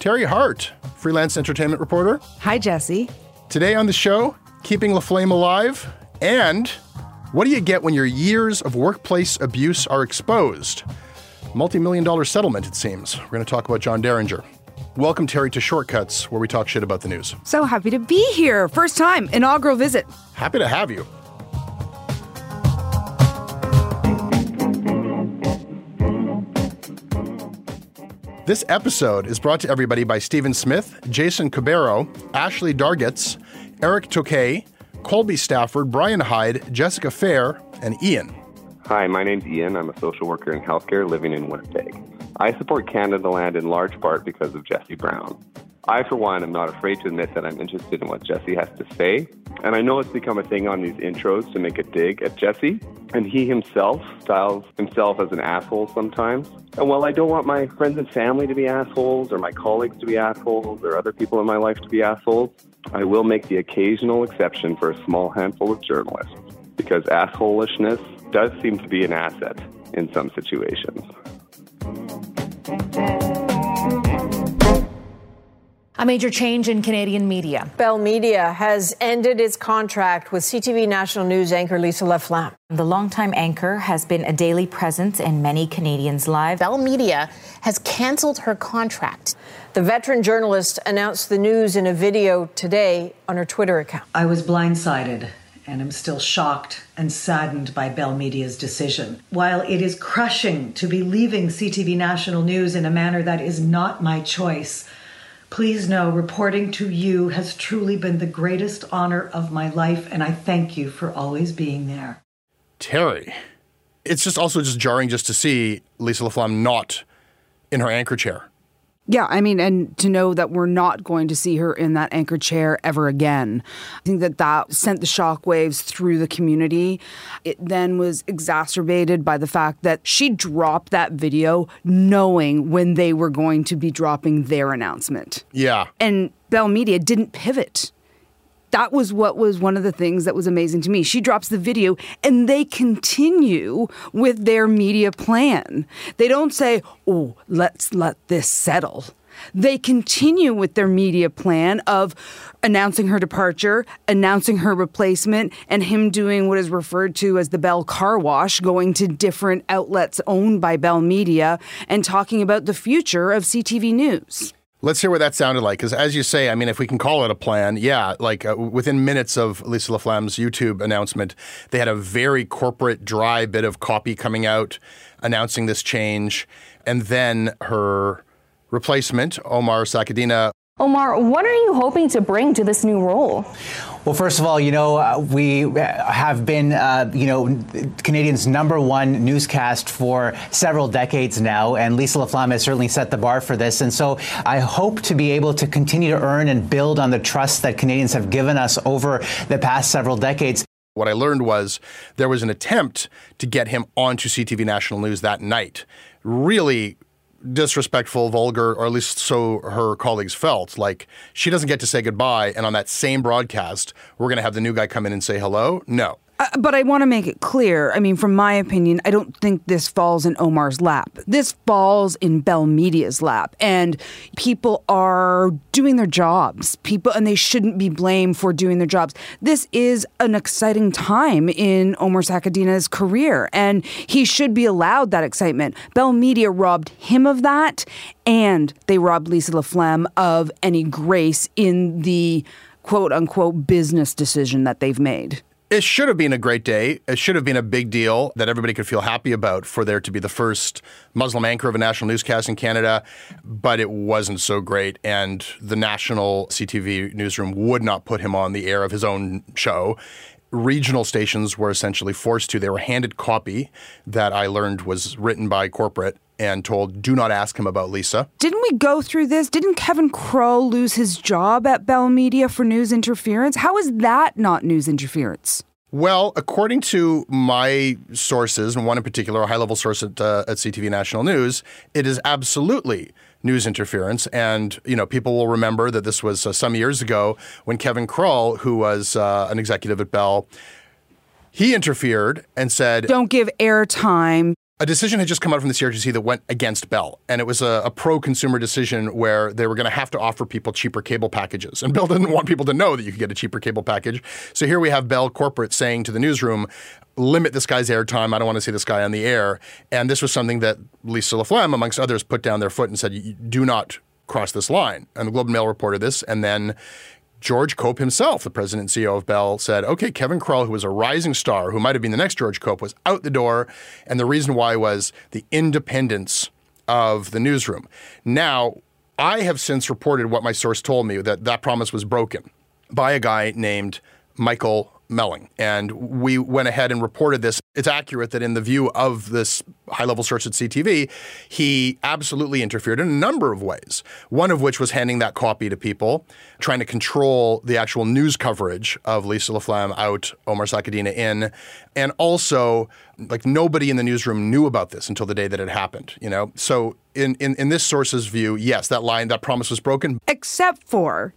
Terry Hart, freelance entertainment reporter. Hi, Jesse. Today on the show, keeping La Flame alive, and what do you get when your years of workplace abuse are exposed? Multi-million dollar settlement, it seems. We're going to talk about John Derringer. Welcome, Terry, to Shortcuts, where we talk shit about the news. So happy to be here. First time, inaugural visit. Happy to have you. This episode is brought to everybody by Stephen Smith, Jason Cabero, Ashley Dargitz, Eric Tokay, Colby Stafford, Brian Hyde, Jessica Fair, and Ian. Hi, my name's Ian. I'm a social worker in healthcare living in Winnipeg. I support Canadaland in large part because of Jesse Brown. I, for one, am not afraid to admit that I'm interested in what Jesse has to say. And I know it's become a thing on these intros to make a dig at Jesse. And he himself styles himself as an asshole sometimes. And while I don't want my friends and family to be assholes, or my colleagues to be assholes, or other people in my life to be assholes, I will make the occasional exception for a small handful of journalists. Because assholishness does seem to be an asset in some situations. A major change in Canadian media. Bell Media has ended its contract with CTV National News anchor Lisa LaFlamme. The longtime anchor has been a daily presence in many Canadians' lives. Bell Media has canceled her contract. The veteran journalist announced the news in a video today on her Twitter account. I was blindsided and am still shocked and saddened by Bell Media's decision. While it is crushing to be leaving CTV National News in a manner that is not my choice, Please know reporting to you has truly been the greatest honor of my life, and I thank you for always being there. Terry, it's just also just jarring just to see Lisa LaFlamme not in her anchor chair. Yeah, I mean, and to know that we're not going to see her in that anchor chair ever again. I think that that sent the shockwaves through the community. It then was exacerbated by the fact that she dropped that video knowing when they were going to be dropping their announcement. Yeah. And Bell Media didn't pivot. That was what was one of the things that was amazing to me. She drops the video and they continue with their media plan. They don't say, oh, let's let this settle. They continue with their media plan of announcing her departure, announcing her replacement, and him doing what is referred to as the Bell car wash, going to different outlets owned by Bell Media and talking about the future of CTV News. Let's hear what that sounded like. Because as you say, I mean, if we can call it a plan, yeah, like uh, within minutes of Lisa LaFlamme's YouTube announcement, they had a very corporate, dry bit of copy coming out announcing this change. And then her replacement, Omar Sachedina. Omar, what are you hoping to bring to this new role? Well, first of all, you know, uh, we have been, uh, you know, Canadians' number one newscast for several decades now, and Lisa LaFlamme has certainly set the bar for this. And so I hope to be able to continue to earn and build on the trust that Canadians have given us over the past several decades. What I learned was there was an attempt to get him onto CTV National News that night. Really disrespectful, vulgar, or at least so her colleagues felt. Like she doesn't get to say goodbye, and on that same broadcast, we're going to have the new guy come in and say hello. No, uh, but I want to make it clear. I mean, from my opinion, I don't think this falls in Omar's lap. This falls in Bell Media's lap. And people are doing their jobs. People, and they shouldn't be blamed for doing their jobs. This is an exciting time in Omar Sachedina's career, and he should be allowed that excitement. Bell Media robbed him of that, and they robbed Lisa LaFlamme of any grace in the quote unquote business decision that they've made. It should have been a great day. It should have been a big deal that everybody could feel happy about for there to be the first Muslim anchor of a national newscast in Canada, but it wasn't so great. And the national CTV newsroom would not put him on the air of his own show. Regional stations were essentially forced to. They were handed copy that I learned was written by corporate and told, do not ask him about Lisa. Didn't we go through this? Didn't Kevin Crull lose his job at Bell Media for news interference? How is that not news interference? Well, according to my sources, and one in particular, a high level source at, uh, at CTV National News, it is absolutely news interference. And, you know, people will remember that this was uh, some years ago when Kevin Crull, who was uh, an executive at Bell, he interfered and said, Don't give airtime a decision had just come out from the CRTC that went against Bell, and it was a, a pro-consumer decision where they were going to have to offer people cheaper cable packages, and Bell didn't want people to know that you could get a cheaper cable package. So here we have Bell corporate saying to the newsroom, "Limit this guy's airtime. I don't want to see this guy on the air." And this was something that Lisa LaFlamme, amongst others, put down their foot and said, "Do not cross this line." And the Globe and Mail reported this, and then George Cope himself, the president and CEO of Bell, said, okay, Kevin Crull, who was a rising star, who might have been the next George Cope, was out the door. And the reason why was the independence of the newsroom. Now, I have since reported what my source told me that that promise was broken by a guy named Michael Melling. And we went ahead and reported this. It's accurate that in the view of this high level source at CTV, he absolutely interfered in a number of ways. One of which was handing that copy to people, trying to control the actual news coverage of Lisa LaFlamme out, Omar Sachedina in, and also like nobody in the newsroom knew about this until the day that it happened, you know? So in, in, in this source's view, yes, that line, that promise was broken. Except for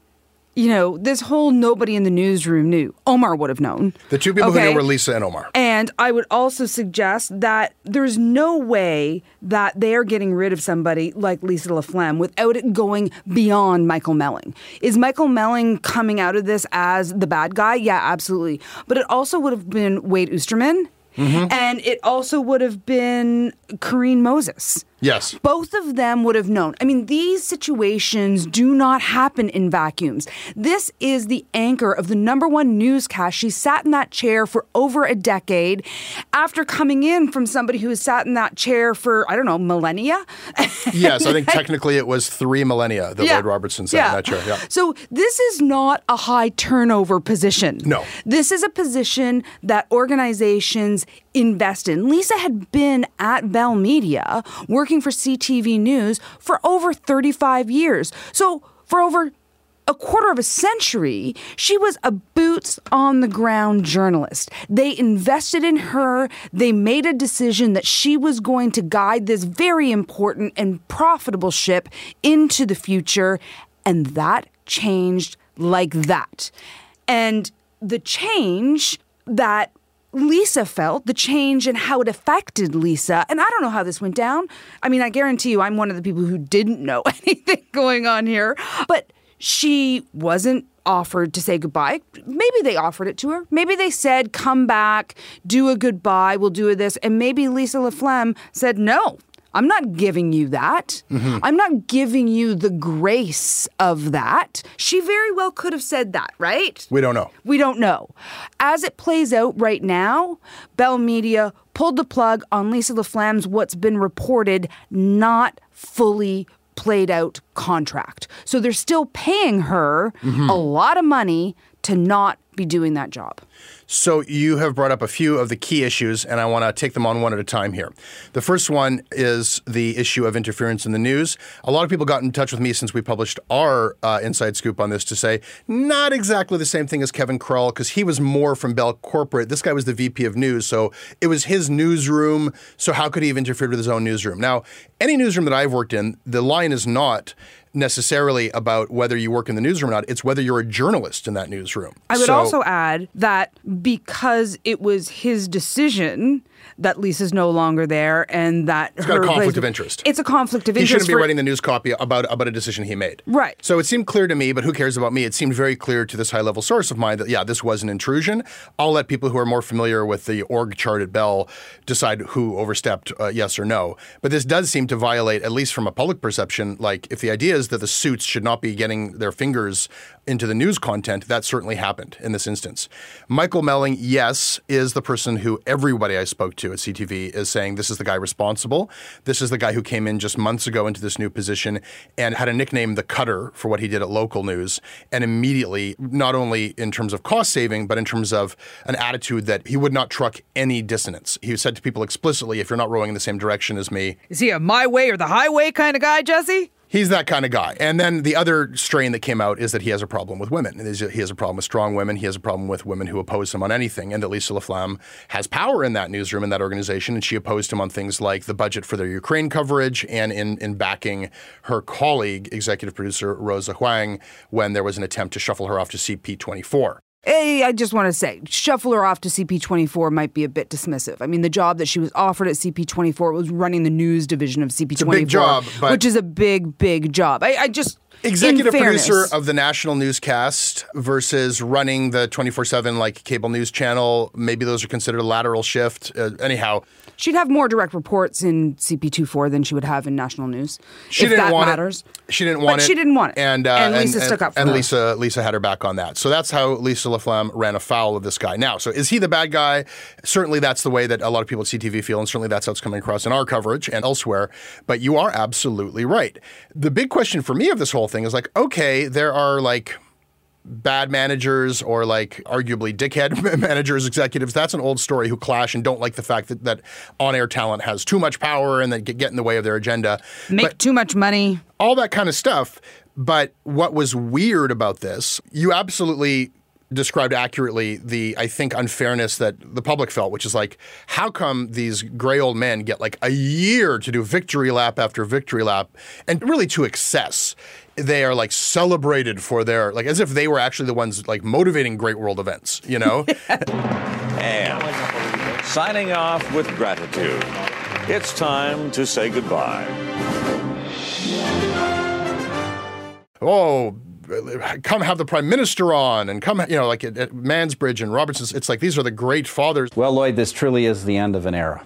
you know, this whole nobody in the newsroom knew. Omar would have known. The two people okay? who knew were Lisa and Omar. And I would also suggest that there's no way that they are getting rid of somebody like Lisa LaFlamme without it going beyond Michael Melling. Is Michael Melling coming out of this as the bad guy? Yeah, absolutely. But it also would have been Wade Oosterman. Mm-hmm. And it also would have been Karine Moses. Yes. Both of them would have known. I mean, these situations do not happen in vacuums. This is the anchor of the number one newscast. She sat in that chair for over a decade after coming in from somebody who has sat in that chair for, I don't know, millennia. yes, I think technically it was three millennia that yeah. Lloyd Robertson sat yeah. in that chair. Yeah. So this is not a high turnover position. No. This is a position that organizations invest in. Lisa had been at Bell Media working for CTV News for over 35 years. So, for over a quarter of a century, she was a boots on the ground journalist. They invested in her. They made a decision that she was going to guide this very important and profitable ship into the future. And that changed like that. And the change that Lisa felt, the change and how it affected Lisa. And I don't know how this went down. I mean, I guarantee you, I'm one of the people who didn't know anything going on here. But she wasn't offered to say goodbye. Maybe they offered it to her. Maybe they said, come back, do a goodbye, we'll do this. And maybe Lisa LaFlamme said, no, I'm not giving you that. Mm-hmm. I'm not giving you the grace of that. She very well could have said that, right? We don't know. We don't know. As it plays out right now, Bell Media pulled the plug on Lisa LaFlamme's what's been reported not fully played out contract. So they're still paying her mm-hmm. a lot of money to not be doing that job. So you have brought up a few of the key issues, and I want to take them on one at a time here. The first one is the issue of interference in the news. A lot of people got in touch with me since we published our uh, inside scoop on this to say not exactly the same thing as Kevin Crull because he was more from Bell Corporate. This guy was the VP of News, so it was his newsroom. So how could he have interfered with his own newsroom? Now, any newsroom that I've worked in, the line is not necessarily about whether you work in the newsroom or not. It's whether you're a journalist in that newsroom. I would so, also add that because it was his decision that Lisa's no longer there and that it's got a conflict of interest. It's a conflict of interest. He shouldn't be writing the news copy about about a decision he made. Right. So it seemed clear to me, but who cares about me? It seemed very clear to this high level source of mine that yeah, this was an intrusion. I'll let people who are more familiar with the org chart at Bell decide who overstepped, uh, yes or no. But this does seem to violate, at least from a public perception, like if the idea is that the suits should not be getting their fingers into the news content, that certainly happened in this instance. Michael Melling, yes, is the person who everybody I spoke to at CTV is saying this is the guy responsible. This is the guy who came in just months ago into this new position and had a nickname, the Cutter, for what he did at local news. And immediately, not only in terms of cost saving, but in terms of an attitude that he would not truck any dissonance. He said to people explicitly, if you're not rowing in the same direction as me. Is he a my way or the highway kind of guy, Jesse? He's that kind of guy. And then the other strain that came out is that he has a problem with women. He has a problem with strong women. He has a problem with women who oppose him on anything. And that Lisa LaFlamme has power in that newsroom, in that organization. And she opposed him on things like the budget for their Ukraine coverage and in, in backing her colleague, executive producer Rosa Hwang, when there was an attempt to shuffle her off to CP24. Hey, I just want to say, shuffle her off to CP24 might be a bit dismissive. I mean, the job that she was offered at CP24 was running the news division of CP24, it's a big job, which is a big, big job. I, I just executive producer of the national newscast versus running the 24/7 like cable news channel. Maybe those are considered a lateral shift. Uh, anyhow, She'd have more direct reports in CP24 than she would have in national news. She if didn't that want matters. it. She didn't want but it. she didn't want it. And, uh, and Lisa and, stuck up for and her. Lisa Lisa had her back on that. So that's how Lisa LaFlamme ran afoul of this guy. Now, so is he the bad guy? Certainly that's the way that a lot of people at CTV feel, and certainly that's how it's coming across in our coverage and elsewhere. But you are absolutely right. The big question for me of this whole thing is like, okay, there are like bad managers or like arguably dickhead managers, executives, that's an old story who clash and don't like the fact that, that on air talent has too much power and that get in the way of their agenda. Make but too much money. All that kind of stuff. But what was weird about this, you absolutely described accurately the I think unfairness that the public felt, which is like, how come these gray old men get like a year to do victory lap after victory lap, and really to excess? They are like celebrated for their like as if they were actually the ones like motivating great world events, you know. and signing off with gratitude, it's time to say goodbye. Oh, come have the prime minister on and come, you know, like at, at Mansbridge and Robertson. It's like these are the great fathers. Well, Lloyd, this truly is the end of an era.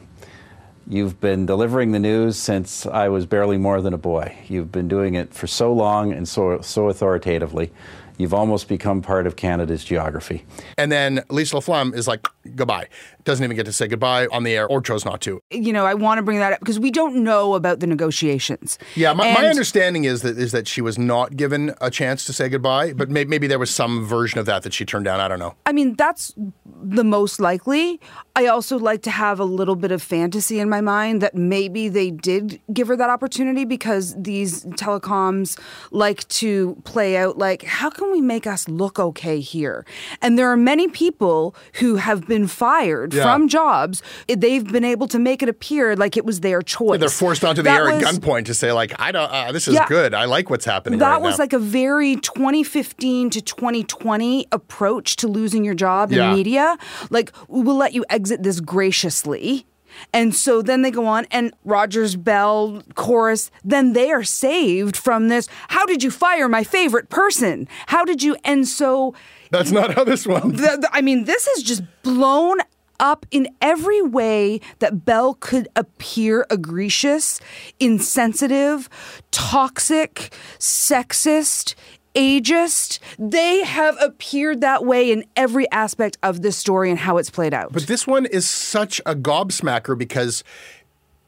You've been delivering the news since I was barely more than a boy. You've been doing it for so long and so, so authoritatively. You've almost become part of Canada's geography. And then Lisa LaFlamme is like, goodbye. Doesn't even get to say goodbye on the air or chose not to. You know, I want to bring that up because we don't know about the negotiations. Yeah, my, my understanding is that is that she was not given a chance to say goodbye, but may, maybe there was some version of that that she turned down. I don't know. I mean, that's the most likely. I also like to have a little bit of fantasy in my mind that maybe they did give her that opportunity because these telecoms like to play out like, how can we make us look okay here? And there are many people who have been fired Yeah. from jobs. They've been able to make it appear like it was their choice. They're forced onto the That air at gunpoint to say like, I don't. Uh, this is Yeah. good. I like what's happening. That right was now. like a very 2015 to 2020 approach to losing your job Yeah. in media. Like, we'll let you exit this graciously. And so then they go on, and Rogers Bell Corus, then they are saved from this. How did you fire my favorite person? How did you? And so That's not how this one. the, the- I mean, this is just blown up in every way that Bell could appear egregious, insensitive, toxic, sexist. Ageist, they have appeared that way in every aspect of this story and how it's played out. But this one is such a gobsmacker because,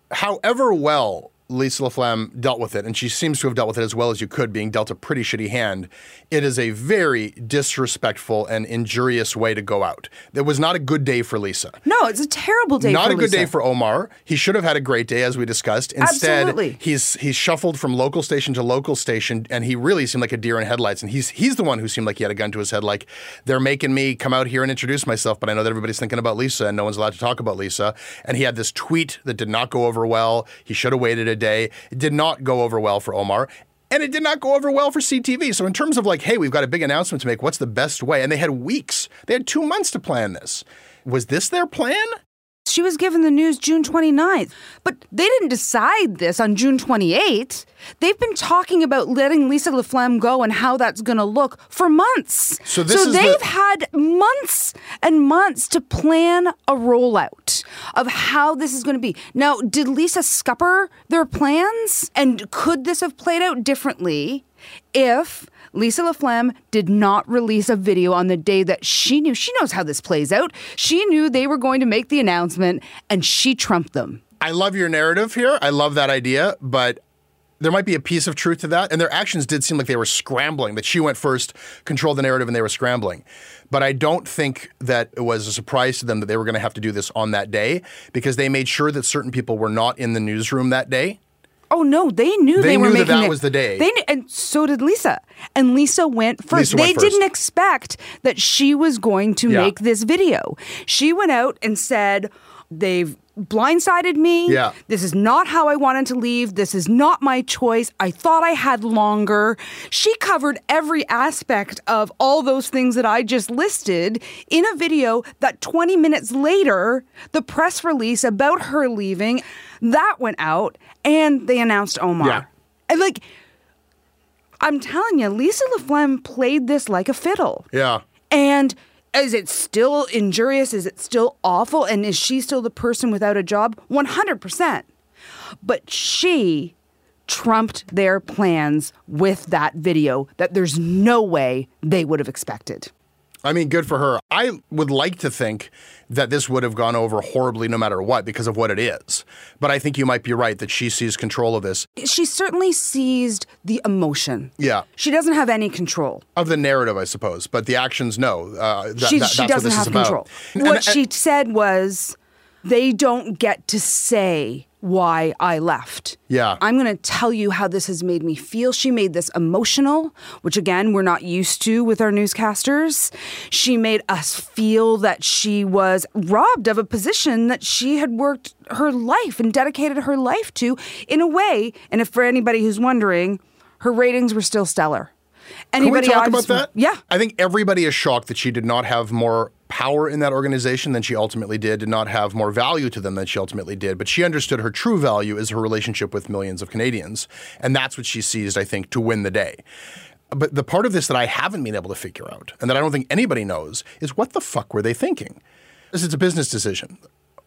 however well Lisa LaFlamme dealt with it, and she seems to have dealt with it as well as you could, being dealt a pretty shitty hand, it is a very disrespectful and injurious way to go out. It was not a good day for Lisa. no, it's a terrible day. For Lisa. Not a good Lisa. day for Omar. He should have had a great day, as we discussed. Instead, Absolutely. he's he's shuffled from local station to local station, and he really seemed like a deer in headlights. And he's he's the one who seemed like he had a gun to his head, like they're making me come out here and introduce myself, but I know that everybody's thinking about Lisa, and no one's allowed to talk about Lisa. And he had this tweet that did not go over well. He should have waited a day. It did not go over well for Omar. And it did not go over well for CTV. So, in terms of like, hey, we've got a big announcement to make, what's the best way? And they had weeks, they had two months to plan this. Was this their plan? She was given the news June 29th, but they didn't decide this on June 28th. They've been talking about letting Lisa LaFlamme go and how that's going to look for months. So this is they've the- had months and months to plan a rollout of how this is going to be. Now, did Lisa scupper their plans? And could this have played out differently if Lisa LaFlamme did not release a video on the day that she knew she knows how this plays out. She knew they were going to make the announcement and she trumped them. I love your narrative here. I love that idea, but there might be a piece of truth to that. And their actions did seem like they were scrambling, that she went first, controlled the narrative, and they were scrambling. But I don't think that it was a surprise to them that they were going to have to do this on that day because they made sure that certain people were not in the newsroom that day. Oh no, they knew They they, were knew that making that it- was the day. They knew, and so did Lisa. And Lisa went first. Lisa they first. didn't expect that she was going to Yeah. make this video. She went out and said, "They've blindsided me. Yeah. This is not how I wanted to leave. This is not my choice. I thought I had longer." She covered every aspect of all those things that I just listed in a video that 20 minutes later, the press release about her leaving, that went out and they announced Omar. Yeah. And like I'm telling you, Lisa LaFlamme played this like a fiddle. Yeah. And is it still injurious? Is it still awful? And is she still the person without a job? 100%. But she trumped their plans with that video that there's no way they would have expected. I mean, good for her. I would like to think that this would have gone over horribly no matter what because of what it is. But I think you might be right that she sees control of this. She certainly seized the emotion. Yeah. She doesn't have any control. Of the narrative, I suppose, but the actions, no. Uh, th- she, she doesn't this have is about. control. And- what and- she said was, they don't get to say why I left. Yeah. I'm going to tell you how this has made me feel. She made this emotional, which again, we're not used to with our newscasters. She made us feel that she was robbed of a position that she had worked her life and dedicated her life to in a way. And if for anybody who's wondering, her ratings were still stellar. Can we Anybody talk about that? Yeah. I think everybody is shocked that she did not have more power in that organization than she ultimately did, did not have more value to them than she ultimately did. But she understood her true value is her relationship with millions of Canadians. And that's what she seized, I think, to win the day. But the part of this that I haven't been able to figure out, and that I don't think anybody knows, is what the fuck were they thinking? This is a business decision.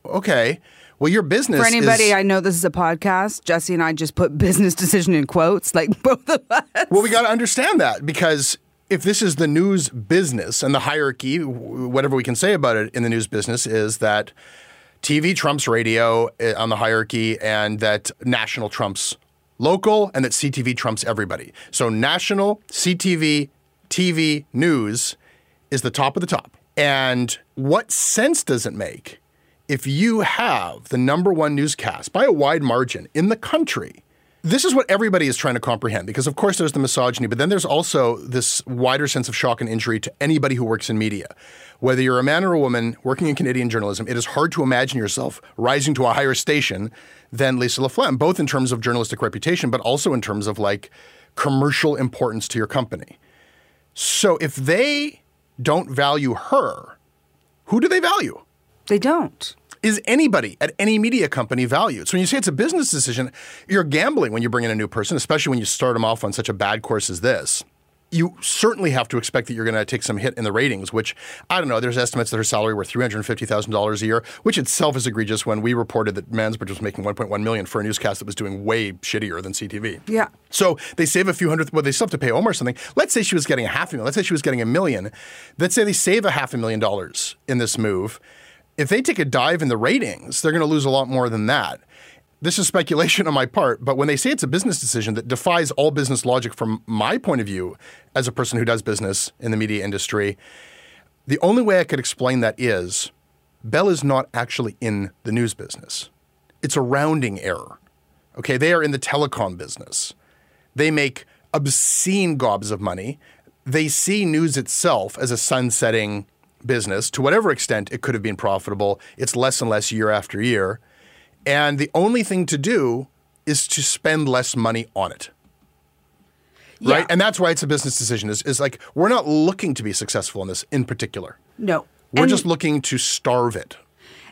Okay. Well, your business For anybody, is, I know this is a podcast. Jesse and I just put business decision in quotes, like both of us. Well, we got to understand that because if this is the news business and the hierarchy, whatever we can say about it in the news business is that TV trumps radio uh, on the hierarchy and that national trumps local and that CTV trumps everybody. So national, CTV, TV news is the top of the top. And what sense does it make if you have the number one newscast by a wide margin in the country this is what everybody is trying to comprehend because, of course, there's the misogyny, but then there's also this wider sense of shock and injury to anybody who works in media. Whether you're a man or a woman working in Canadian journalism, it is hard to imagine yourself rising to a higher station than Lisa LaFlamme, both in terms of journalistic reputation, but also in terms of like commercial importance to your company. So if they don't value her, who do they value? They don't is anybody at any media company valued? So when you say it's a business decision, you're gambling when you bring in a new person, especially when you start them off on such a bad course as this. You certainly have to expect that you're going to take some hit in the ratings, which I don't know. There's estimates that her salary were three hundred fifty thousand dollars a year, which itself is egregious. When we reported that Mansbridge was making 1.1 million for a newscast that was doing way shittier than CTV. Yeah. So they save a few hundred. Well, they still have to pay Omar something. Let's say she was getting a half a million. Let's say she was getting a million. Let's say they save a half a million dollars in this move if they take a dive in the ratings, they're going to lose a lot more than that. This is speculation on my part, but when they say it's a business decision that defies all business logic from my point of view as a person who does business in the media industry, the only way I could explain that is Bell is not actually in the news business. It's a rounding error. Okay, they are in the telecom business. They make obscene gobs of money. They see news itself as a sunsetting business to whatever extent it could have been profitable. It's less and less year after year. And the only thing to do is to spend less money on it. Yeah. Right? And that's why it's a business decision is, is like we're not looking to be successful in this in particular. No. We're and just looking to starve it.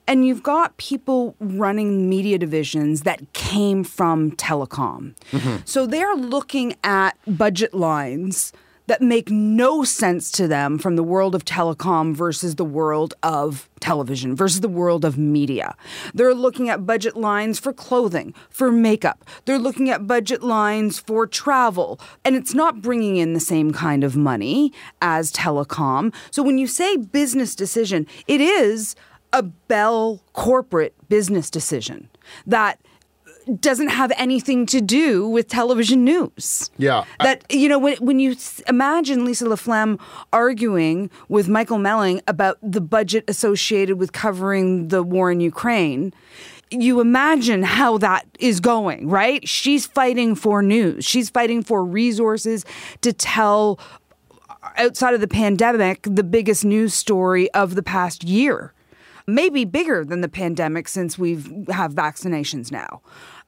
And you've got people running media divisions that came from telecom. Mm-hmm. So they're looking at budget lines that make no sense to them from the world of telecom versus the world of television versus the world of media. They're looking at budget lines for clothing, for makeup. They're looking at budget lines for travel. And it's not bringing in the same kind of money as telecom. So when you say business decision, it is a Bell corporate business decision that doesn't have anything to do with television news. Yeah. That, you know, when, when you imagine Lisa LaFlamme arguing with Michael Melling about the budget associated with covering the war in Ukraine, you imagine how that is going, right? She's fighting for news. She's fighting for resources to tell uh, outside of the pandemic the biggest news story of the past year maybe bigger than the pandemic since we've have vaccinations now.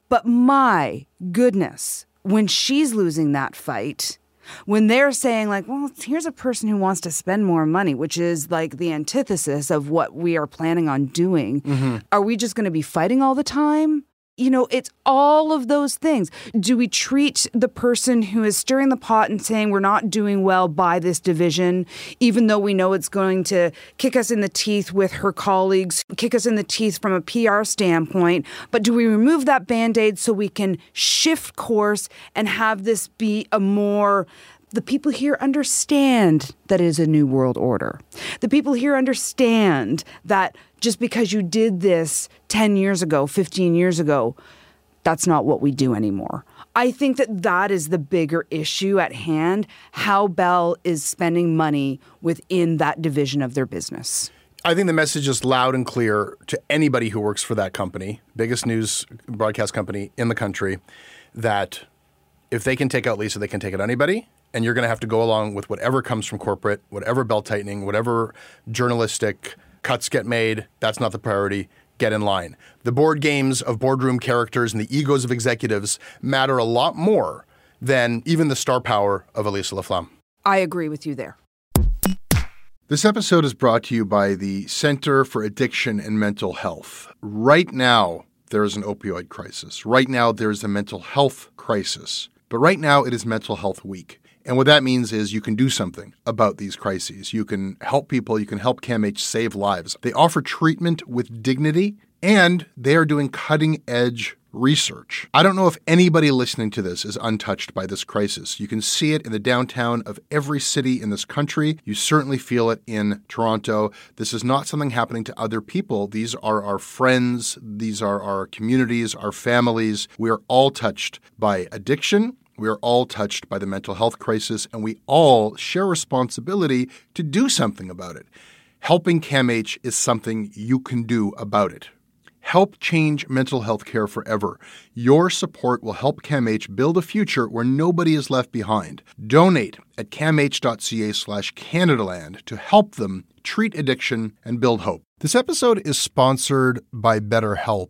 But my goodness, when she's losing that fight, when they're saying like well here's a person who wants to spend more money which is like the antithesis of what we are planning on doing mm-hmm. are we just going to be fighting all the time you know, it's all of those things. Do we treat the person who is stirring the pot and saying we're not doing well by this division, even though we know it's going to kick us in the teeth with her colleagues, kick us in the teeth from a PR standpoint? But do we remove that band aid so we can shift course and have this be a more the people here understand that it is a new world order. The people here understand that just because you did this 10 years ago, 15 years ago, that's not what we do anymore. I think that that is the bigger issue at hand how Bell is spending money within that division of their business. I think the message is loud and clear to anybody who works for that company, biggest news broadcast company in the country, that if they can take out Lisa, they can take out anybody. And you're going to have to go along with whatever comes from corporate, whatever belt tightening, whatever journalistic cuts get made. That's not the priority. Get in line. The board games of boardroom characters and the egos of executives matter a lot more than even the star power of Elisa LaFlamme. I agree with you there. This episode is brought to you by the Center for Addiction and Mental Health. Right now, there is an opioid crisis. Right now, there is a mental health crisis. But right now, it is Mental Health Week. And what that means is you can do something about these crises. You can help people, you can help CAMH save lives. They offer treatment with dignity and they are doing cutting edge research. I don't know if anybody listening to this is untouched by this crisis. You can see it in the downtown of every city in this country. You certainly feel it in Toronto. This is not something happening to other people. These are our friends, these are our communities, our families. We are all touched by addiction we are all touched by the mental health crisis, and we all share responsibility to do something about it. Helping CAMH is something you can do about it. Help change mental health care forever. Your support will help CAMH build a future where nobody is left behind. Donate at camh.ca slash Canadaland to help them treat addiction and build hope. This episode is sponsored by BetterHelp.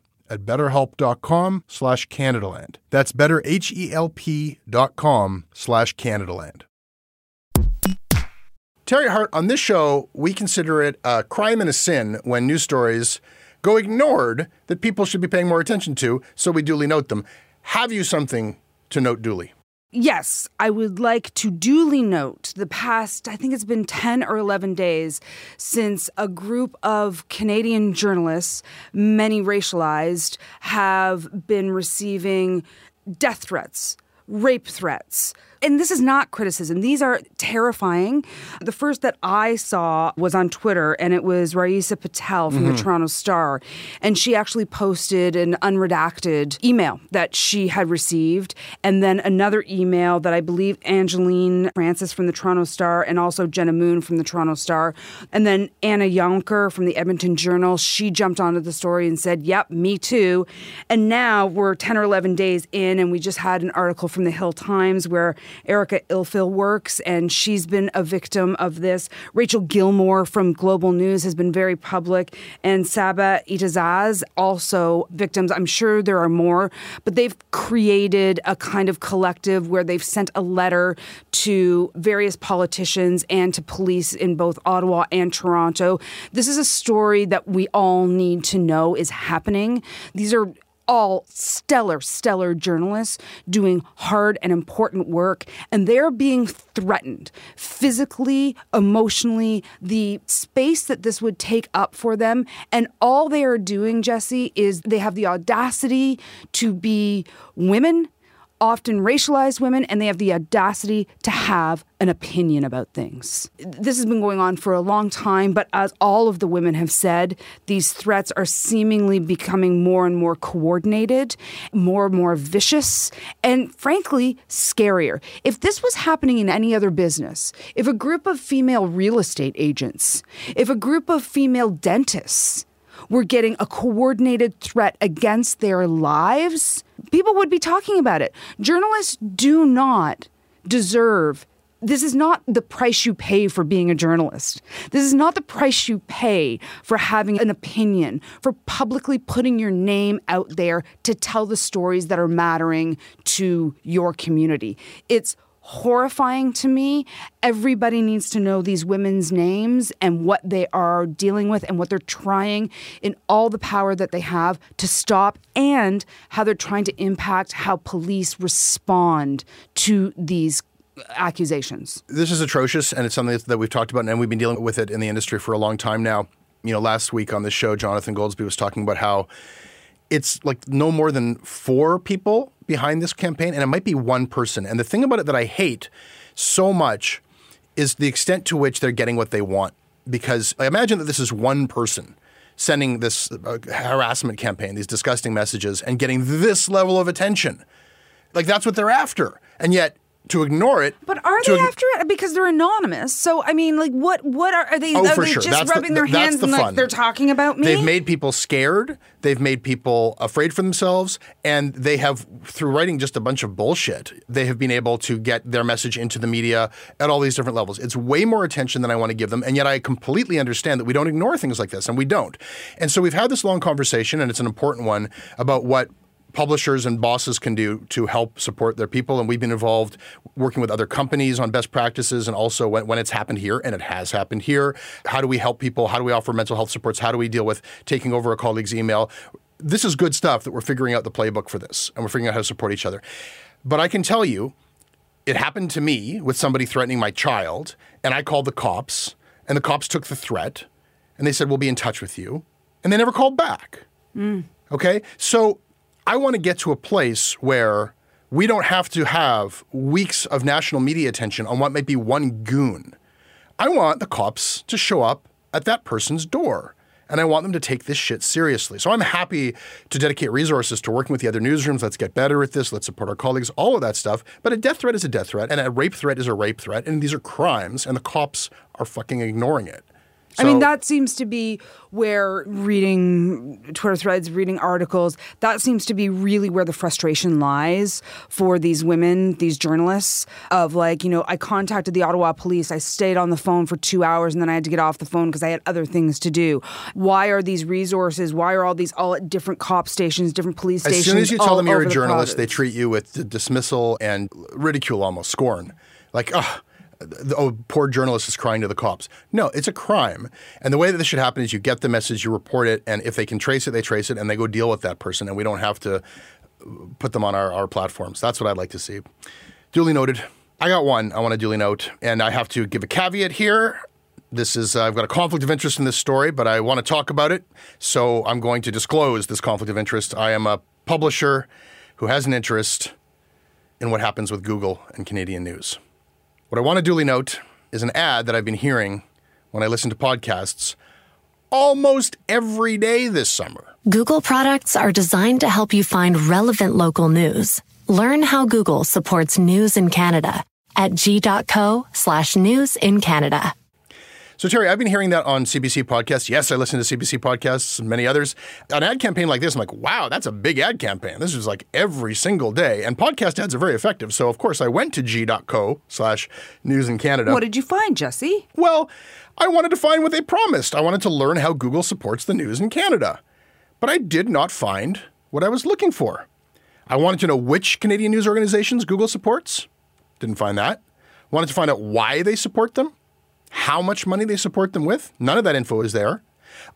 at betterhelp.com slash Canadaland. That's betterhelp.com slash Canadaland. Terry Hart, on this show, we consider it a crime and a sin when news stories go ignored that people should be paying more attention to, so we duly note them. Have you something to note duly? Yes, I would like to duly note the past, I think it's been 10 or 11 days since a group of Canadian journalists, many racialized, have been receiving death threats, rape threats, and this is not criticism. These are terrifying. The first that I saw was on Twitter, and it was Raisa Patel from mm-hmm. the Toronto Star. And she actually posted an unredacted email that she had received, and then another email that I believe Angelyn Francis from the Toronto Star and also Jenna Moon from the Toronto Star. And then Anna Yonker from the Edmonton Journal, she jumped onto the story and said, Yep, me too. And now we're 10 or 11 days in, and we just had an article from the Hill Times where Erica Ifill works, and she's been a victim of this. Rachel Gilmore from Global News has been very public, and Saba Eitizaz also victims. I'm sure there are more, but they've created a kind of collective where they've sent a letter to various politicians and to police in both Ottawa and Toronto. This is a story that we all need to know is happening. These are all stellar, stellar journalists doing hard and important work, and they're being threatened physically, emotionally, the space that this would take up for them. And all they are doing, Jesse, is they have the audacity to be women often racialized women and they have the audacity to have an opinion about things. This has been going on for a long time, but as all of the women have said, these threats are seemingly becoming more and more coordinated, more and more vicious, and frankly, scarier. If this was happening in any other business, if a group of female real estate agents, if a group of female dentists, were getting a coordinated threat against their lives, people would be talking about it. Journalists do not deserve this is not the price you pay for being a journalist. This is not the price you pay for having an opinion, for publicly putting your name out there to tell the stories that are mattering to your community. It's horrifying to me. Everybody needs to know these women's names and what they are dealing with and what they're trying in all the power that they have to stop and how they're trying to impact how police respond to these accusations. This is atrocious and it's something that we've talked about and we've been dealing with it in the industry for a long time now. You know, last week on this show Jonathan Goldsbie was talking about how it's like no more than four people behind this campaign, and it might be one person. And the thing about it that I hate so much is the extent to which they're getting what they want. Because I imagine that this is one person sending this uh, harassment campaign, these disgusting messages, and getting this level of attention. Like that's what they're after. And yet to ignore it. But are they after it because they're anonymous? So I mean, like, what what are, are they? Oh, are for they sure. just that's rubbing the, their hands the and fun. like they're talking about me? They've made people scared. They've made people afraid for themselves, and they have through writing just a bunch of bullshit. They have been able to get their message into the media at all these different levels. It's way more attention than I want to give them, and yet I completely understand that we don't ignore things like this, and we don't. And so we've had this long conversation, and it's an important one about what publishers and bosses can do to help support their people. And we've been involved working with other companies on best practices and also when, when, it's happened here, and it has happened here. How do we help people? How do we offer mental health supports? How do we deal with taking over a colleague's email? This is good stuff that we're figuring out the playbook for this and we're figuring out how to support each other. But I can tell you, it happened to me with somebody threatening my child, and I called the cops, and the cops took the threat, and they said, We'll be in touch with you. And they never called back. Mm. Okay? So I want to get to a place where we don't have to have weeks of national media attention on what might be one goon. I want the cops to show up at that person's door. And I want them to take this shit seriously. So I'm happy to dedicate resources to working with the other newsrooms. Let's get better at this. Let's support our colleagues, all of that stuff. But a death threat is a death threat, and a rape threat is a rape threat. And these are crimes, and the cops are fucking ignoring it. So, I mean, that seems to be where reading Twitter threads, reading articles, that seems to be really where the frustration lies for these women, these journalists, of like, you know, I contacted the Ottawa police, I stayed on the phone for two hours and then I had to get off the phone because I had other things to do. Why are these resources, why are all these all at different cop stations, different police stations? As soon as you tell them you're a journalist, the they treat you with dismissal and ridicule, almost scorn. Like, oh, oh, poor journalist is crying to the cops. No, it's a crime. And the way that this should happen is you get the message, you report it, and if they can trace it, they trace it, and they go deal with that person, and we don't have to put them on our, our platforms. That's what I'd like to see. Duly noted. I got one I want to duly note, and I have to give a caveat here. This is, uh, I've got a conflict of interest in this story, but I want to talk about it. So I'm going to disclose this conflict of interest. I am a publisher who has an interest in what happens with Google and Canadian news. What I want to duly note is an ad that I've been hearing when I listen to podcasts almost every day this summer. Google products are designed to help you find relevant local news. Learn how Google supports news in Canada at g.co slash news in Canada. So, Teri, I've been hearing that on CBC podcasts. Yes, I listen to CBC podcasts and many others. An ad campaign like this, I'm like, wow, that's a big ad campaign. This is like every single day. And podcast ads are very effective. So, of course, I went to g.co slash news in Canada. What did you find, Jesse? Well, I wanted to find what they promised. I wanted to learn how Google supports the news in Canada. But I did not find what I was looking for. I wanted to know which Canadian news organizations Google supports. Didn't find that. Wanted to find out why they support them how much money they support them with. None of that info is there.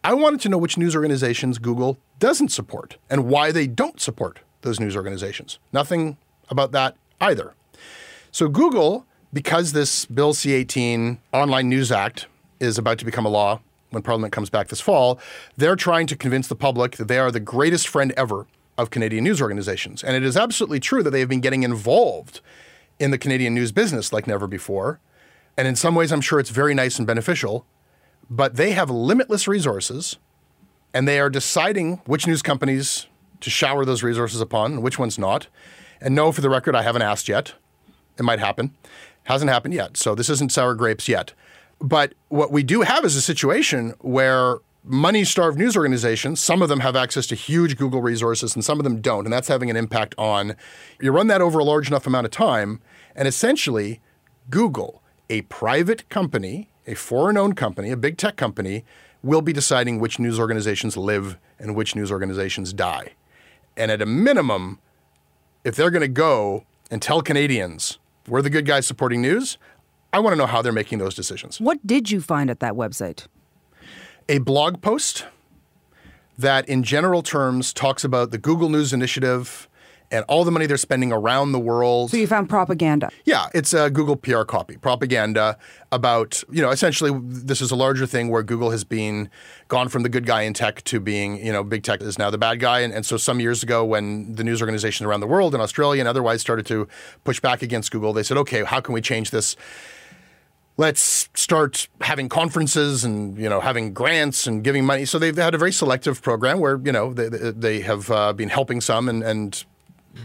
I wanted to know which news organizations Google doesn't support and why they don't support those news organizations. Nothing about that either. So, Google, because this Bill C 18 Online News Act is about to become a law when Parliament comes back this fall, they're trying to convince the public that they are the greatest friend ever of Canadian news organizations. And it is absolutely true that they have been getting involved in the Canadian news business like never before. And in some ways, I'm sure it's very nice and beneficial, but they have limitless resources and they are deciding which news companies to shower those resources upon and which ones not. And no, for the record, I haven't asked yet. It might happen. Hasn't happened yet. So this isn't sour grapes yet. But what we do have is a situation where money starved news organizations, some of them have access to huge Google resources and some of them don't. And that's having an impact on you run that over a large enough amount of time. And essentially, Google a private company, a foreign owned company, a big tech company, will be deciding which news organizations live and which news organizations die. And at a minimum, if they're going to go and tell Canadians, we're the good guys supporting news, I want to know how they're making those decisions. What did you find at that website? A blog post that, in general terms, talks about the Google News Initiative and all the money they're spending around the world. So you found propaganda. Yeah, it's a Google PR copy, propaganda about, you know, essentially this is a larger thing where Google has been gone from the good guy in tech to being, you know, big tech is now the bad guy. And, and so some years ago when the news organizations around the world in Australia and otherwise started to push back against Google, they said, okay, how can we change this? let's start having conferences and you know having grants and giving money. So they've had a very selective program where you know they, they have uh, been helping some and, and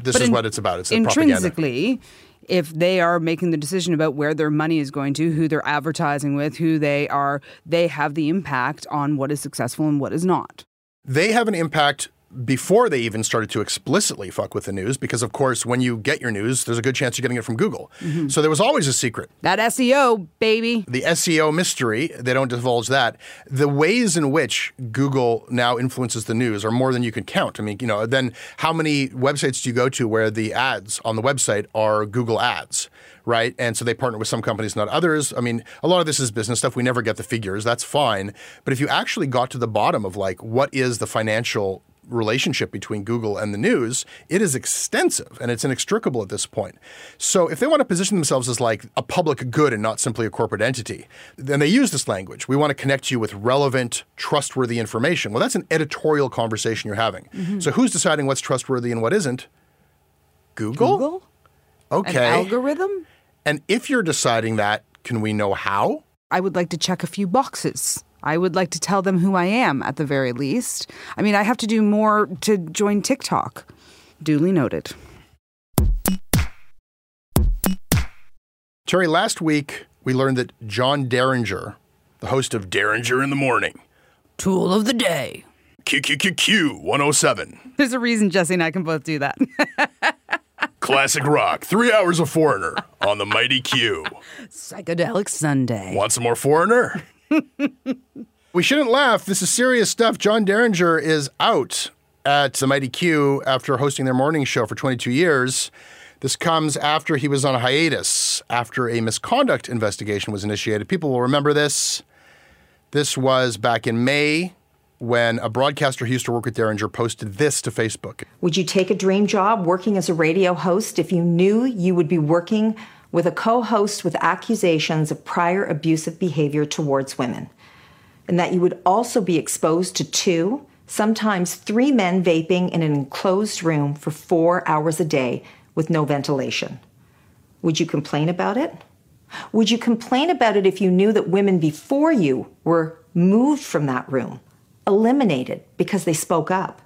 this but is in, what it's about. It's intrinsically. Propaganda. If they are making the decision about where their money is going to, who they're advertising with, who they are, they have the impact on what is successful and what is not. They have an impact before they even started to explicitly fuck with the news, because of course, when you get your news, there's a good chance you're getting it from Google. Mm-hmm. So there was always a secret. That SEO, baby. The SEO mystery, they don't divulge that. The ways in which Google now influences the news are more than you can count. I mean, you know, then how many websites do you go to where the ads on the website are Google ads? Right. And so they partner with some companies, not others. I mean, a lot of this is business stuff. We never get the figures. That's fine. But if you actually got to the bottom of like, what is the financial relationship between Google and the news, it is extensive and it's inextricable at this point. So if they want to position themselves as like a public good and not simply a corporate entity, then they use this language. We want to connect you with relevant, trustworthy information. Well, that's an editorial conversation you're having. Mhm. So who's deciding what's trustworthy and what isn't? Google? Google? Okay. An algorithm? And if you're deciding that, can we know how? I would like to check a few boxes. I would like to tell them who I am at the very least. I mean, I have to do more to join TikTok. Duly noted. Teri, last week we learned that John Derringer, the host of Derringer in the Morning, Tool of the day. QQQQ 107, There's a reason Jesse and I can both do that. Classic Rock, three hours of Foreigner on the Mighty Q. Psychedelic Sunday. Want some more Foreigner? we shouldn't laugh. This is serious stuff. John Derringer is out at the Mighty Q after hosting their morning show for 22 years. This comes after he was on a hiatus after a misconduct investigation was initiated. People will remember this. This was back in May when a broadcaster who used to work with Derringer posted this to Facebook. Would you take a dream job working as a radio host if you knew you would be working with a co host with accusations of prior abusive behavior towards women? And that you would also be exposed to two, sometimes three men vaping in an enclosed room for four hours a day with no ventilation? Would you complain about it? Would you complain about it if you knew that women before you were moved from that room, eliminated because they spoke up?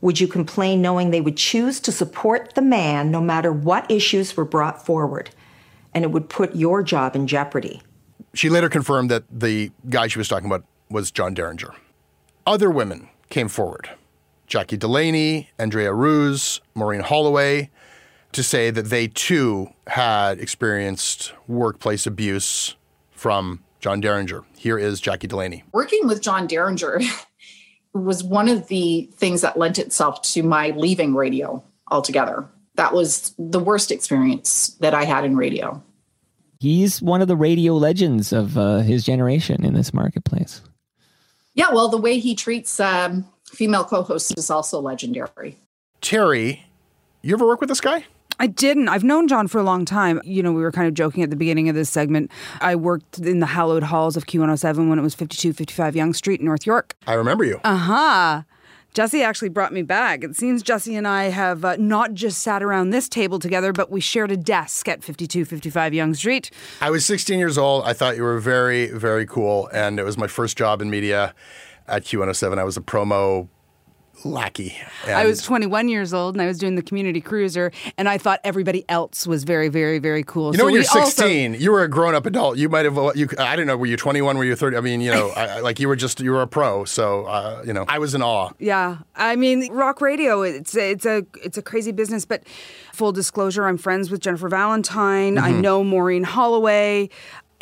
Would you complain knowing they would choose to support the man no matter what issues were brought forward? And it would put your job in jeopardy. She later confirmed that the guy she was talking about was John Derringer. Other women came forward Jackie Delaney, Andrea Ruse, Maureen Holloway to say that they too had experienced workplace abuse from John Derringer. Here is Jackie Delaney. Working with John Derringer was one of the things that lent itself to my leaving radio altogether. That was the worst experience that I had in radio. He's one of the radio legends of uh, his generation in this marketplace. Yeah, well, the way he treats um, female co hosts is also legendary. Teri, you ever work with this guy? I didn't. I've known John for a long time. You know, we were kind of joking at the beginning of this segment. I worked in the hallowed halls of Q107 when it was 5255 Yonge Street in North York. I remember you. Uh huh. Jesse actually brought me back. It seems Jesse and I have uh, not just sat around this table together, but we shared a desk at 5255 Yonge Street. I was 16 years old. I thought you were very, very cool. And it was my first job in media at Q107. I was a promo lackey. And I was 21 years old and I was doing the community cruiser, and I thought everybody else was very, very, very cool. You know, So when you're we also- 16, you were a grown-up adult. You might have. You, I don't know. Were you 21? Were you 30? I mean, you know, I, I- like you were just you were a pro. So, uh, you know, I was in awe. Yeah, I mean, rock radio. It's a, it's a it's a crazy business. But full disclosure, I'm friends with Jennifer Valentyne. I Mm-hmm. Mhm. know Maureen Holloway.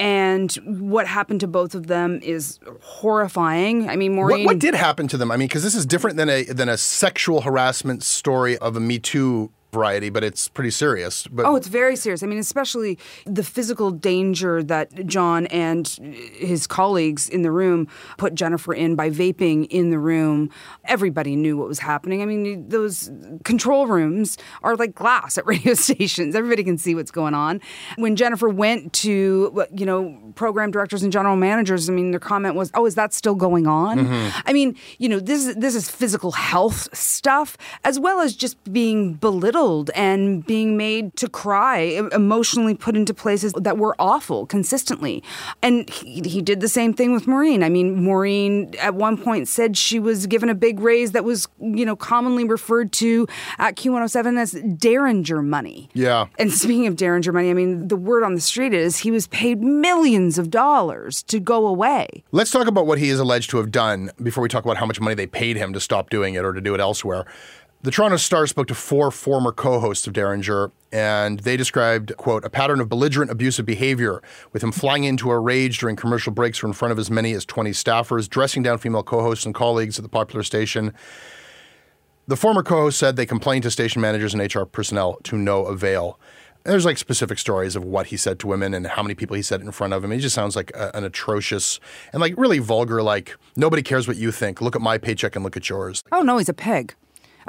And what happened to both of them is horrifying. I mean, What, what did happen to them? I mean, because this is different than a than a sexual harassment story of a Me Too variety, but it's pretty serious. But oh, it's very serious. I mean, especially the physical danger that John and his colleagues in the room put Jennifer in by vaping in the room. Everybody knew what was happening. I mean, those control rooms are like glass at radio stations. Everybody can see what's going on. When Jennifer went to, you know, program directors and general managers, I mean, their comment was, "Oh, is that still going on?" Mhm. I mean, you know, this is this is physical health stuff as well as just being belittled belittled and being made to cry, emotionally put into places that were awful consistently. And he, he did the same thing with Maureen. I mean, Maureen at one point said she was given a big raise that was, you know, commonly referred to at Q107 as Derringer money. Yeah. And speaking of Derringer money, I mean, the word on the street is he was paid millions of dollars to go away. Let's talk about what he is alleged to have done before we talk about how much money they paid him to stop doing it or to do it elsewhere. The Toronto Star spoke to four former co-hosts of Derringer, and they described, quote, a pattern of belligerent abusive behavior, with him flying into a rage during commercial breaks or in front of as many as 20 staffers, dressing down female co-hosts and colleagues at the popular station. The former co-host said they complained to station managers and HR personnel to no avail. There's like specific stories of what he said to women and how many people he said in front of him. He just sounds like a, an atrocious and like really vulgar. Like nobody cares what you think. Look at my paycheck and look at yours. Oh, no, he's a pig.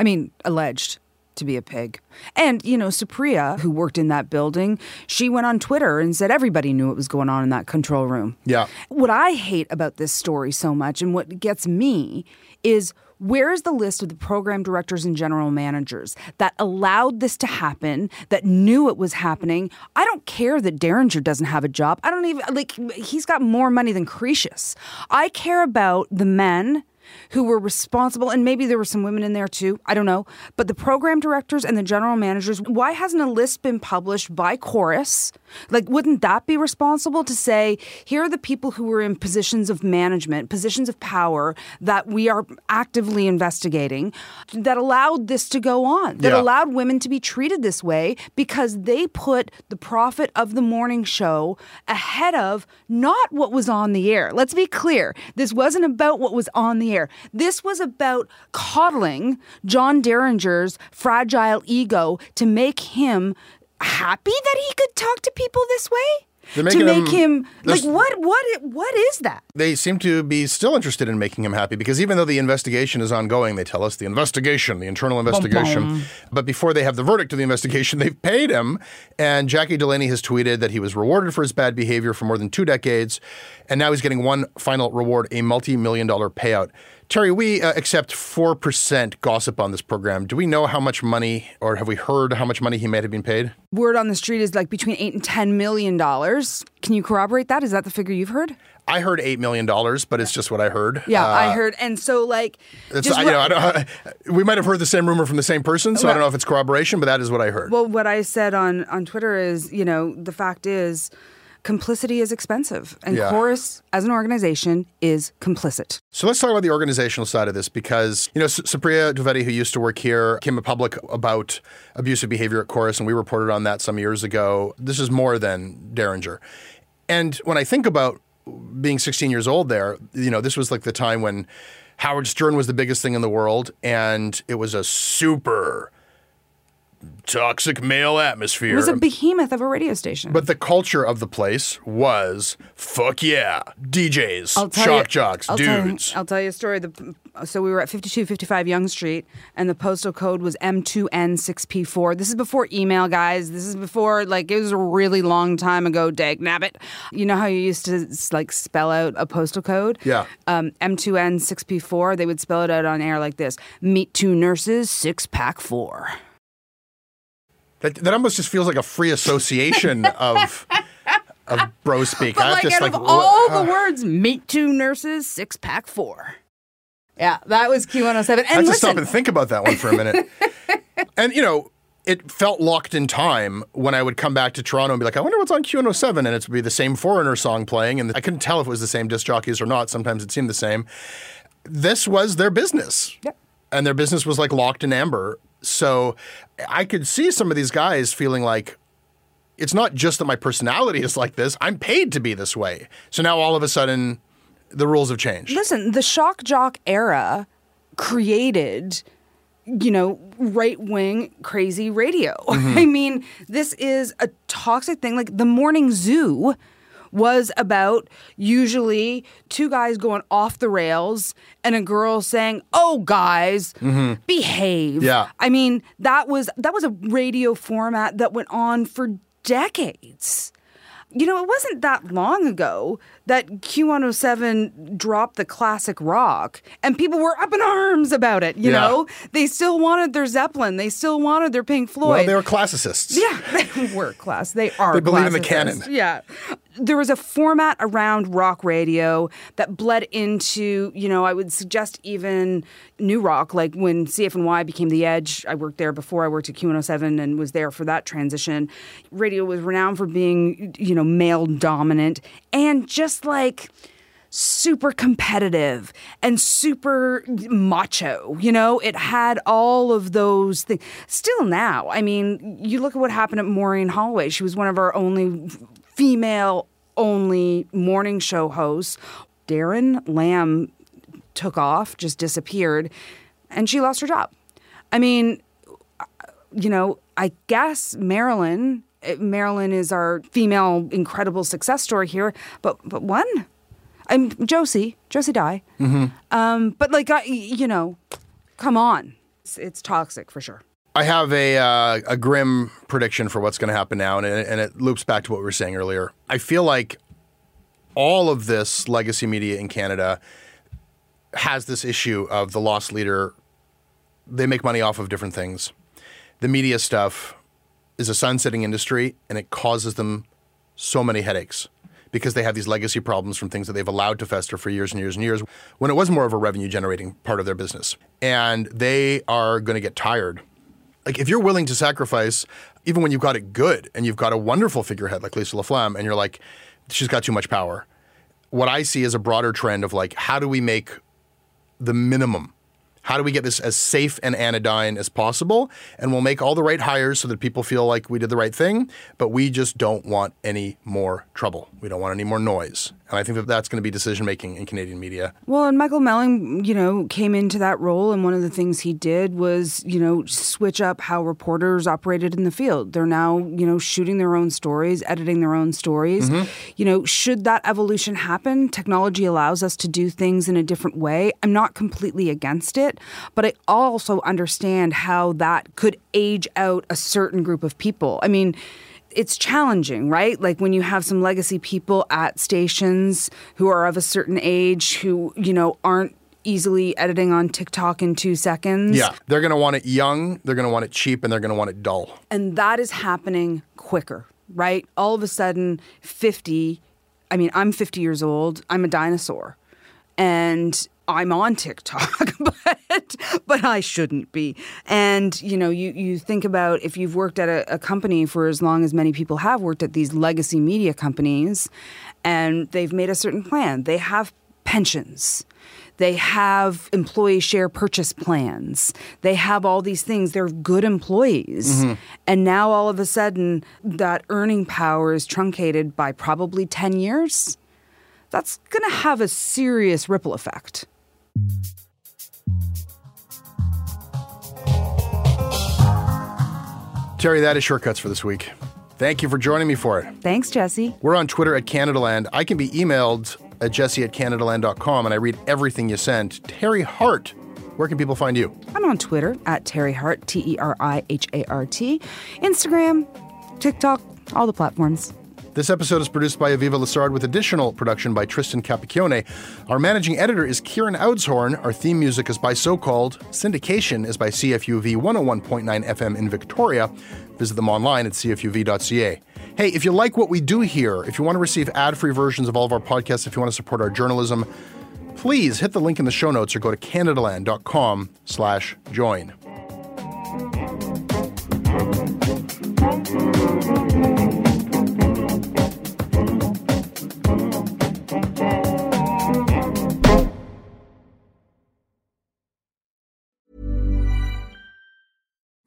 I mean, alleged to be a pig. And, you know, Supriya, who worked in that building, she went on Twitter and said everybody knew what was going on in that control room. Yeah. What I hate about this story so much and what gets me is where is the list of the program directors and general managers that allowed this to happen, that knew it was happening? I don't care that Derringer doesn't have a job. I don't even, like, he's got more money than Croesus. I care about the men who were responsible, and maybe there were some women in there too, I don't know. But the program directors and the general managers, why hasn't a list been published by Corus? Like, wouldn't that be responsible to say, here are the people who were in positions of management, positions of power that we are actively investigating that allowed this to go on, that Yeah. allowed women to be treated this way because they put the profit of the morning show ahead of not what was on the air. Let's be clear. This wasn't about what was on the air. This was about coddling John Derringer's fragile ego to make him happy that he could talk to people this way. To make him- him like what what what is that? They seem to be still interested in making him happy because even though the investigation is ongoing, they tell us the investigation, the internal investigation. bum. But before they have the verdict of the investigation, they've paid him. And Jackie Delaney has tweeted that he was rewarded for his bad behavior for more than two decades. And now he's getting one final reward a multi million dollar payout. Teri, we uh, accept 4% gossip on this program. Do we know how much money, or have we heard how much money he might have been paid? Word on the street is like between 8 and 10 million dollars. Can you corroborate that? Is that the figure you've heard? I heard $8 million, but it's just what I heard. Yeah, I Uh, heard. And so, like, It's, I, you know, I don't, we might have heard the same rumor from the same person, so I don't know if it's corroboration, but that is what I heard. well, what I said on on Twitter is, you know, the fact is, complicity is expensive, and Yeah. Corus as an organization is complicit. So let's talk about the organizational side of this because, you know, Supriya Dwivedi, who used to work here, came public about abusive behavior at Corus, and we reported on that some years ago. This is more than Derringer. And when I think about being 16 years old there, you know, this was like the time when Howard Stern was the biggest thing in the world, and it was a super toxic male atmosphere. It was a behemoth of a radio station. But the culture of the place was fuck yeah, DJs, shock you, jocks, I'll tell you- dudes. I'll tell you a story. The, so we were at 5255 Yonge Street, and the postal code was M2N6P4. This is before email, guys. This is before, like, it was a really long time ago, dag nabbit. You know how you used to, like, spell out a postal code? Yeah. Um, M2N6P4, they would spell it out on air like this Meet two nurses, six pack four. That, that almost just feels like a free association of of bro speak. But I like, just out like of all wha- the uh. words, meet two nurses, six pack four. Yeah, that was Q107. And I have to stop and think about that one for a minute. and you know, it felt locked in time when I would come back to Toronto and be like, I wonder what's on Q107, and it would be the same Foreigner song playing, and I couldn't tell if it was the same disc jockeys or not. Sometimes it seemed the same. This was their business. Yep. And their business was like locked in amber. So I could see some of these guys feeling like it's not just that my personality is like this, I'm paid to be this way. So now all of a sudden the rules have changed. Listen, the shock jock era created, you know, right wing crazy radio. Mhm. I mean, this is a toxic thing. Like the morning zoo was about usually two guys going off the rails and a girl saying, "Oh, guys, Mhm. behave." Yeah. I mean, that was that was a radio format that went on for decades. you know, it wasn't that long ago that Q107 dropped the classic rock and people were up in arms about it. You Yeah. know, they still wanted their Zeppelin, they still wanted their Pink Floyd. Well, they were classicists. Yeah, they were class. They are. They believe in the classicists. canon. Yeah. There was a format around rock radio that bled into, you know, I would suggest even new rock, like when CFNY became The Edge. I worked there before I worked at Q107 and was there for that transition. Radio was renowned for being, you know, male dominant and just like super competitive and super macho. You know, it had all of those things. Still now, I mean, you look at what happened at Maureen Holloway. She was one of our only female only morning show hosts. Darren Lamb took off, just disappeared, and she lost her job. I mean, you know, I guess Marilyn. eh, Marilyn is our female incredible success story here, but but one, I'm Josie, Josie die. Mm-hmm. Um, but like I, you know, come on, it's, it's toxic for sure. I have a uh, a grim prediction for what's going to happen now, and it, and it loops back to what we were saying earlier. I feel like all of this legacy media in Canada has this issue of the lost leader. They make money off of different things. The media stuff is a sunsetting industry, and it causes them so many headaches because they have these legacy problems from things that they've allowed to fester for years and years and years when it was more of a revenue generating part of their business. And they are going to get tired like if you're willing to sacrifice, even when you've got it good and you've got a wonderful figurehead like Lisa LaFlamme, and you're like, she's got too much power. What I see is a broader trend of like, how do we make the minimum? How do we get this as safe and anodyne as possible? And we'll make all the right hires so that people feel like we did the right thing, but we just don't want any more trouble. We don't want any more noise. And I think that that's going to be decision making in Canadian media. Well, and Michael Melling, you know, came into that role, and one of the things he did was, you know, switch up how reporters operated in the field. They're now, you know, shooting their own stories, editing their own stories. Mhm. You know, should that evolution happen, technology allows us to do things in a different way. I'm not completely against it, but I also understand how that could age out a certain group of people. I mean, it's challenging, right? Like when you have some legacy people at stations who are of a certain age who, you know, aren't easily editing on TikTok in two seconds. Yeah. They're going to want it young, they're going to want it cheap, and they're going to want it dull. And that is happening quicker, right? All of a sudden, 50, I mean, I'm 50 years old, I'm a dinosaur. And I'm on TikTok, but but I shouldn't be. And you know, you you think about if you've worked at a, a company for as long as many people have worked at these legacy media companies, and they've made a certain plan. They have pensions. They have employee share purchase plans. They have all these things. They're good employees. Mhm. And now all of a sudden, that earning power is truncated by probably 10 years. That's going to have a serious ripple effect. Teri, that is shortcuts for this week. Thank you for joining me for it. Thanks, Jesse. We're on Twitter at Canadaland. I can be emailed at jesse at canadaland.com and I read everything you send. Teri Hart, where can people find you? I'm on Twitter at Teri Hart, T E R I H A R T, Instagram, TikTok, all the platforms. This episode is produced by Aviva Lassard with additional production by Tristan Capicchione. Our managing editor is Kieran Oudshoorn. Our theme music is by So Called. Syndication is by CFUV 101.9 FM in Victoria. Visit them online at cfuv.ca. Hey, if you like what we do here, if you want to receive ad-free versions of all of our podcasts, if you want to support our journalism, please hit the link in the show notes or go to canadaland.com slash join.